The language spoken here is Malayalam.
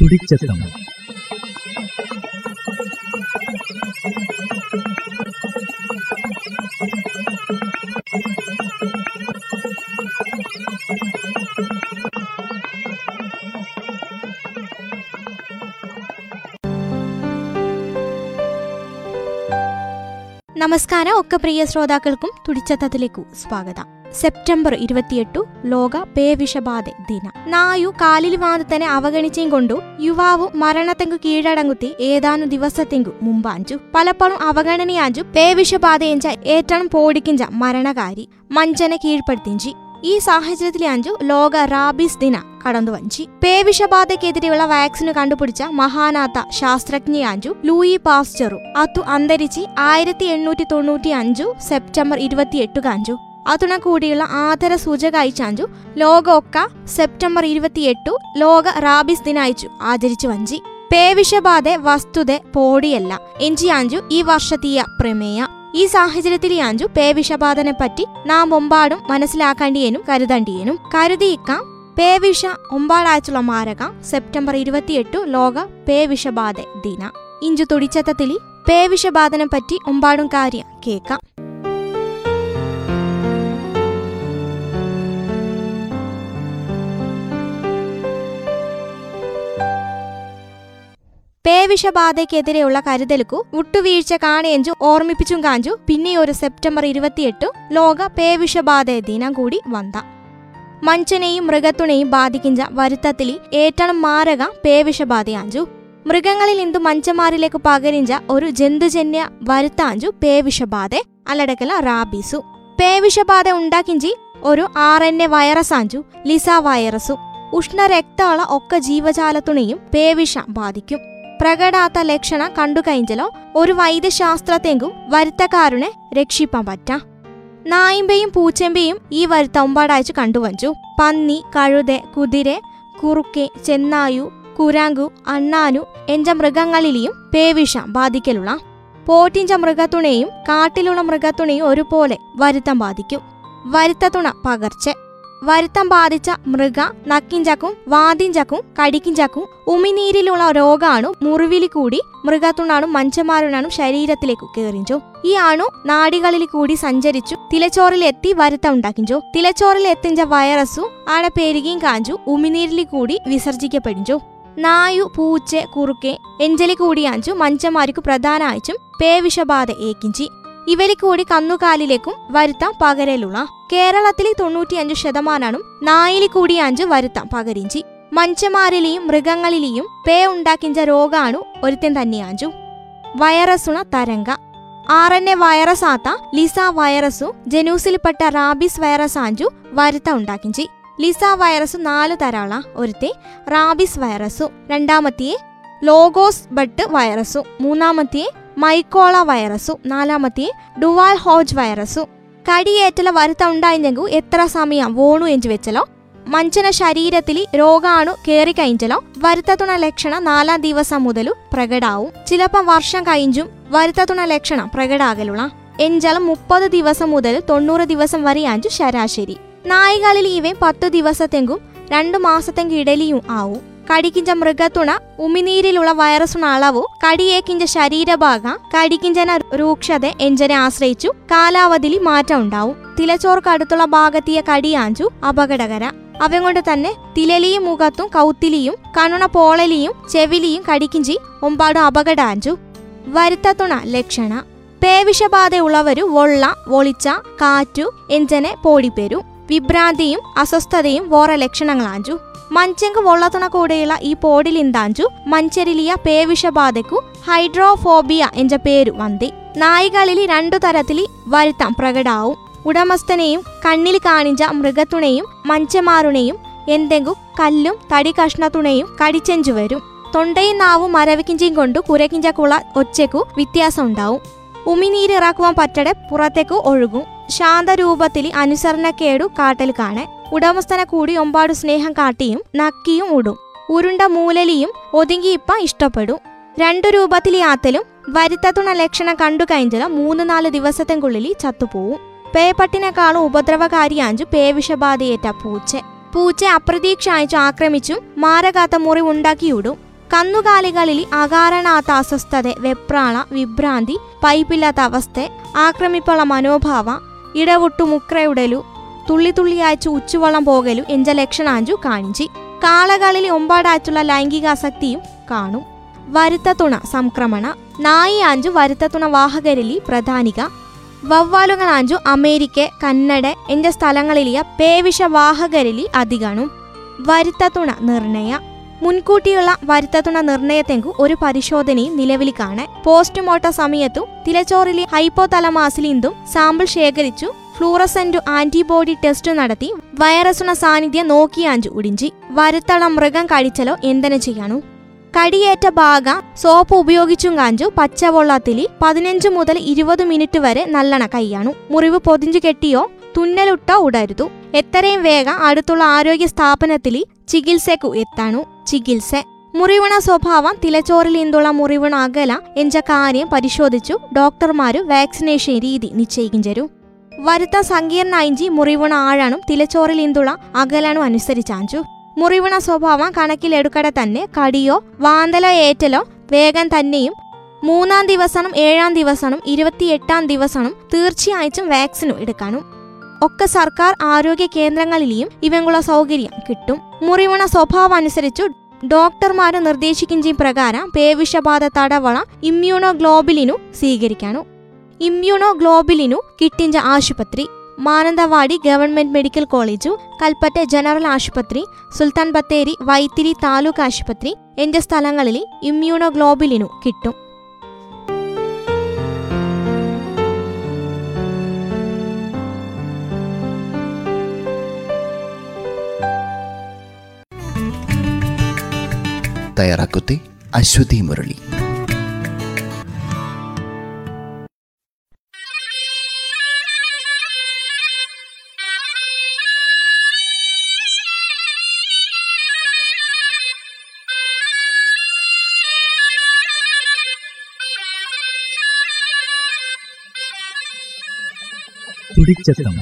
തുടിച്ചെത്തണം. തുടിച്ചെത്തം നമസ്കാരം ഒക്കെ പ്രിയ ശ്രോതാക്കൾക്കും തുടിച്ചത്തത്തിലേക്കു സ്വാഗതം സെപ്റ്റംബർ ഇരുപത്തിയെട്ടു ലോക പേവിഷബാധ ദിന നായു കാലിൽ വാദത്തനെ അവഗണിച്ചും കൊണ്ടു യുവാവു മരണത്തെങ്കു കീഴടങ്ങുത്തി ഏതാനും ദിവസത്തെങ്കു മുമ്പാഞ്ചു പലപ്പോഴും അവഗണനയാഞ്ചു പേവിഷബാധ എഞ്ച ഏറ്റവും പോടിക്കിഞ്ച മരണകാരി മഞ്ചനെ കീഴ്പ്പെടുത്തിഞ്ചി ഈ സാഹചര്യത്തിലെ അഞ്ചു ലോക റാബീസ് ദിന കടന്നു വഞ്ചി പേവിഷബാധയ്ക്കെതിരെയുള്ള വാക്സിന് കണ്ടുപിടിച്ച മഹാനാത്ത ശാസ്ത്രജ്ഞയാഞ്ചു ലൂയി പാസ്റ്ററു. അതു അന്തരിച്ച് ആയിരത്തി എണ്ണൂറ്റി തൊണ്ണൂറ്റി അഞ്ചു. സെപ്റ്റംബർ ഇരുപത്തിയെട്ട് കാഞ്ചു അതുണ കൂടിയുള്ള ആദര സൂചക അയച്ചാഞ്ചു ലോക ഒക്ക സെപ്റ്റംബർ ഇരുപത്തിയെട്ടു ലോക റാബിസ് ദിന അയച്ചു ആചരിച്ചു വഞ്ചി. പേവിഷബാധ വസ്തുത പോടിയല്ല. എഞ്ചിയാഞ്ചു ഈ വർഷത്തീയ പ്രമേയ. ഈ സാഹചര്യത്തിൽ യാഞ്ചു പേവിഷബാധനെ പറ്റി നാം ഒമ്പാടും മനസ്സിലാക്കേണ്ടിയേനും കരുതേണ്ടിയേനും. കരുതിയിക്കാം പേവിഷ ഒമ്പാടാഴ്ചയുള്ള മാരക സെപ്റ്റംബർ ഇരുപത്തിയെട്ടു ലോക പേവിഷബാധ ദിന. ഇഞ്ചു തുടിച്ചത്തത്തിലി പേവിഷബാധനെപ്പറ്റി ഒമ്പാടും കാര്യം കേക്കാം പേവിഷബാധയ്ക്കെതിരെയുള്ള കരുതലുക്കു വിട്ടുവീഴ്ച കാണേഞ്ചു ഓർമ്മിപ്പിച്ചും കാഞ്ചു പിന്നെ ഒരു സെപ്റ്റംബർ ഇരുപത്തിയെട്ടു ലോക പേവിഷബാധ ദിനം കൂടി വന്ന. മനുഷ്യനെയും മൃഗത്തുണെയും ബാധിക്കിഞ്ച വരുത്തത്തിലി ഏറ്റവും മാരക പേവിഷബാധയാഞ്ചു. മൃഗങ്ങളിൽ ഇന്തു മഞ്ചമാരിലേക്ക് പകരിഞ്ച ഒരു ജന്തുജന്യ വരുത്താഞ്ചു പേവിഷബാധ അല്ലടക്കല റാബീസു. പേവിഷബാധ ഉണ്ടാക്കിഞ്ചി ഒരു ആർ എൻ എ വൈറസാഞ്ചു ലിസ വൈറസു. ഉഷ്ണരക്തമുള്ള ഒക്കെ ജീവജാലത്തുണെയും പേവിഷ ബാധിക്കും പ്രകടാത്ത ലക്ഷണ കണ്ടുകഴിഞ്ഞാലോ ഒരു വൈദ്യശാസ്ത്രത്തെങ്കും വരുത്തക്കാരനെ രക്ഷിപ്പാൻ പറ്റാം. നായിമ്പയും പൂച്ചെമ്പയും ഈ വരുത്ത ഒമ്പാടാഴ്ച കണ്ടുവഞ്ചു. പന്നി കഴുത കുതിര കുറുക്കെ ചെന്നായു കുരാങ്കു അണ്ണാനു എഞ്ച മൃഗങ്ങളിലെയും പേവിഷ ബാധിക്കലുള്ള. പോറ്റിഞ്ച മൃഗത്തുണയും കാട്ടിലുള്ള മൃഗത്തുണയും ഒരുപോലെ വരുത്തം ബാധിക്കും. വരുത്തത്തുണ പകർച്ച. വരുത്തം ബാധിച്ച മൃഗ നക്കിഞ്ചക്കും വാതിഞ്ചക്കും കടിക്കിഞ്ചക്കും ഉമിനീരിലുള്ള രോഗാണു മുറിവിലി കൂടി മൃഗത്തുണാണും മഞ്ചമാരുണാണും ശരീരത്തിലേക്ക് കയറിഞ്ചു ഈ അണു നാടികളിൽ കൂടി സഞ്ചരിച്ചു തിലച്ചോറിൽ എത്തി വരുത്തം ഉണ്ടാക്കിഞ്ചു. തിലച്ചോറിൽ എത്തിഞ്ച വൈറസു ആണ പെരുകിയും കാഞ്ചു ഉമിനീരിൽ കൂടി വിസർജിക്കപ്പെടിഞ്ചു. നായു പൂച്ച കുറുക്കെ എഞ്ചലി കൂടിയാഞ്ചു മഞ്ചമാരിക്കു പ്രധാന ആഴ്ചും പേവിഷബാധ ഏക്കിഞ്ചി ഇവരിൽ കൂടി കന്നുകാലിലേക്കും വരുത്താം പകരലുള്ള. കേരളത്തിലെ തൊണ്ണൂറ്റിയഞ്ചു ശതമാനം കൂടി അഞ്ച് വരുത്താം പകരിഞ്ചി. മനുഷ്യന്മാരിലെയും മൃഗങ്ങളിലെയും പേ ഉണ്ടാക്കിഞ്ച രോഗാണു ഒരുത്തൻ തന്നെയാഞ്ചു വൈറസുണ തരംഗ. ആർ എൻ എ വൈറസ് ആത്ത ലിസ വൈറസു ജനൂസിൽപ്പെട്ട റാബിസ് വൈറസ് ആഞ്ചു വരുത്ത ഉണ്ടാക്കിഞ്ചി. ലിസ വൈറസ് നാല് തരാള ഒരുത്തെ റാബിസ് വൈറസു. രണ്ടാമത്തെ ലോഗോസ് ബട്ട് വൈറസു. മൂന്നാമത്തെ മൈക്കോള വൈറസു. നാലാമത്തെ ഡുവാൽ ഹോജ് വൈറസു. കടിയേറ്റല വരുത്ത ഉണ്ടായിരുന്നെങ്കിൽ എത്ര സമയം വോണു എഞ്ചു വെച്ചലോ? മഞ്ചന ശരീരത്തിൽ രോഗാണു കയറി കഴിഞ്ഞലോ? വരുത്തത്തുണ ലക്ഷണം നാലാം ദിവസം മുതലു പ്രകടാവും. ചിലപ്പം വർഷം കഴിഞ്ഞും വരുത്തത്തുണ ലക്ഷണം പ്രകടാകലുള്ള എഞ്ചലം മുപ്പത് ദിവസം മുതൽ തൊണ്ണൂറ് ദിവസം വരെയാഞ്ചു ശരാശരി. നായികളിൽ ഇവ പത്തു ദിവസത്തെങ്കും രണ്ടു മാസത്തെങ്കിടലിയും ആവും. കടിക്കിഞ്ച മൃഗത്തുണ ഉമിനീരിലുള്ള വൈറസുണ അളവു കടിയേക്കിഞ്ച ശരീരഭാഗ കടിക്കിഞ്ചന രൂക്ഷത എഞ്ചനെ ആശ്രയിച്ചു കാലാവധിയിൽ മാറ്റം ഉണ്ടാവും. തിലച്ചോർക്ക് അടുത്തുള്ള ഭാഗത്തിയ കടിയാഞ്ചു അപകടകര. അവകൊണ്ട് തന്നെ തിലലിയും മുഖത്തും കൗത്തിലിയും കണുണ പോളലിയും ചെവിലിയും കടിക്കിഞ്ചി ഒമ്പാടും അപകടാഞ്ചു. വരുത്തത്തുണ ലക്ഷണ. പേവിഷബാധയുള്ളവരു വൊള്ള വൊളിച്ച കാറ്റു എഞ്ചനെ പോടിപ്പെരും വിഭ്രാന്തിയും അസ്വസ്ഥതയും വേറെ ലക്ഷണങ്ങളാഞ്ചു. മഞ്ചെങ്ക് വൊള്ളത്തുണ കൂടെയുള്ള ഈ പോടിലിന്താഞ്ചു മഞ്ചരിലിയ പേവിഷബാധയ്ക്കു ഹൈഡ്രോഫോബിയ എന്ന പേരു വന്തി. നായികളിൽ രണ്ടു തരത്തിൽ വരുത്താം പ്രകടാവും. ഉടമസ്ഥനെയും കണ്ണിൽ കാണിച്ച മൃഗത്തുണയും മഞ്ചമാരുണയും എന്തെങ്കിലും കല്ലും തടി കഷ്ണത്തുണയും കടിച്ചെഞ്ചു വരും. തൊണ്ടയും നാവും മരവിക്കിഞ്ചിയും കൊണ്ട് കുരക്കിഞ്ചക്കുള്ള ഒച്ചയ്ക്കു വ്യത്യാസം ഉണ്ടാവും ഉമിനീരിറക്കുവാൻ പറ്റടെ പുറത്തേക്കു ഒഴുകും. ശാന്തരൂപത്തിൽ അനുസരണക്കേടു കാട്ടൽ കാണെ ഉടമസ്ഥനെ കൂടി ഒമ്പാടു സ്നേഹം കാട്ടിയും നക്കിയും ഉടും. ഉരുണ്ട മൂലലിയും ഒതുങ്ങിയിപ്പ ഇഷ്ടപ്പെടും. രണ്ടു രൂപത്തിൽ ആത്തലും വരുത്തത്തുണ ലക്ഷണം കണ്ടു കഴിഞ്ഞാൽ മൂന്ന് നാല് ദിവസത്തെക്കുള്ളിൽ ചത്തുപോവും. പേപ്പട്ടിനെക്കാളും ഉപദ്രവകാരിയാഞ്ചു പേവിഷബാധയേറ്റ പൂച്ച. പൂച്ച അപ്രതീക്ഷ അയച്ചു ആക്രമിച്ചും മാരകാത്ത മുറിവുണ്ടാക്കിയിടും കന്നുകാലികളിൽ അകാരണാത്ത അസ്വസ്ഥത വെപ്രാള വിഭ്രാന്തി പൈപ്പില്ലാത്ത അവസ്ഥ ആക്രമിപ്പുള്ള മനോഭാവ ഇടവിട്ടു മുക്രയുടലു തുള്ളി തുള്ളിയാച്ചു ഉച്ചുവള്ളം പോകലു എഞ്ച ലക്ഷണാഞ്ചു കാണിച്ചി. കാളകളിൽ ഒമ്പാടാച്ചുള്ള ലൈംഗികാസക്തിയും കാണും. വരുത്തത്തുണ സംക്രമണ. നായി ആഞ്ചു വരുത്തത്തുണ വാഹകരിലി പ്രധാനിക. വവ്വാലുകളാഞ്ചു അമേരിക്ക കന്നഡ എഞ്ച സ്ഥലങ്ങളിലിയ പേവിഷ വാഹകരിലി അധികണും. വരുത്തത്തുണ നിർണയ. മുൻകൂട്ടിയുള്ള വരുത്തത്തുണ നിർണയത്തെങ്കു ഒരു പരിശോധനയും നിലവിൽ കാണെ പോസ്റ്റ്മോർട്ടം സമയത്തു തിലച്ചോറിലെ ഹൈപ്പോ തലമാസിലിന്തും സാമ്പിൾ ശേഖരിച്ചു. ഫ്ലൂറസെന്റു ആന്റിബോഡി ടെസ്റ്റ് നടത്തി വൈറസുണ സാന്നിധ്യം നോക്കിയാഞ്ചു ഉടിഞ്ചി വരുത്തള മൃഗം കഴിച്ചലോ എന്തിനു ചെയ്യാനു? കടിയേറ്റ ഭാഗ സോപ്പ് ഉപയോഗിച്ചും കാഞ്ചു പച്ചവെള്ളത്തിലി പതിനഞ്ച് മുതൽ ഇരുപത് മിനിറ്റ് വരെ നല്ലണ കൈയാണു. മുറിവ് പൊതിഞ്ചു കെട്ടിയോ തുന്നലുട്ടോ ഉടരുതു. എത്രയും വേഗം അടുത്തുള്ള ആരോഗ്യ സ്ഥാപനത്തിൽ ചികിത്സക്കു എത്താണു ചികിത്സ. മുറിവണ സ്വഭാവം തിലച്ചോറിൽ നിന്നുള്ള മുറിവണ അകല എന്ന കാര്യം പരിശോധിച്ചു ഡോക്ടർമാരു വാക്സിനേഷൻ രീതി നിശ്ചയിക്കും ചേരും സങ്കീർണ അഞ്ചി മുറിവണ ആഴാണും തിലച്ചോറിൽ ഇന്തുള അകലാനും അനുസരിച്ചാഞ്ചു മുറിവണ സ്വഭാവം കണക്കിലെടുക്കടെ തന്നെ കടിയോ വാന്തലോ ഏറ്റലോ വേഗം തന്നെയും. മൂന്നാം ദിവസവും ഏഴാം ദിവസവും ഇരുപത്തിയെട്ടാം ദിവസവും തീർച്ചയായിട്ടും വാക്സിനും എടുക്കാനും. ഒക്കെ സർക്കാർ ആരോഗ്യ കേന്ദ്രങ്ങളിലെയും ഇവങ്ങളുടെ സൗകര്യം കിട്ടും. മുറിവണ സ്വഭാവം അനുസരിച്ചു ഡോക്ടർമാരെ നിർദ്ദേശിക്കുന്ന പ്രകാരം പേവിഷബാധ തടവള ഇമ്മ്യൂണോ ഗ്ലോബിലിനു സ്വീകരിക്കാനു. ഇമ്മ്യൂണോ ഗ്ലോബിലിനു കിട്ടിഞ്ച ആശുപത്രി Mananthavady government medical college Kalpetta general ആശുപത്രി സുൽത്താൻ ബത്തേരി വൈത്തിരി താലൂക്ക് ആശുപത്രി എന്നീ സ്ഥലങ്ങളിൽ ഇമ്മ്യൂണോ ഗ്ലോബിലിനു കിട്ടും. തയ്യാറാക്കുത്തി അശ്വതി മുരളി. തുടിച്ചെത്തം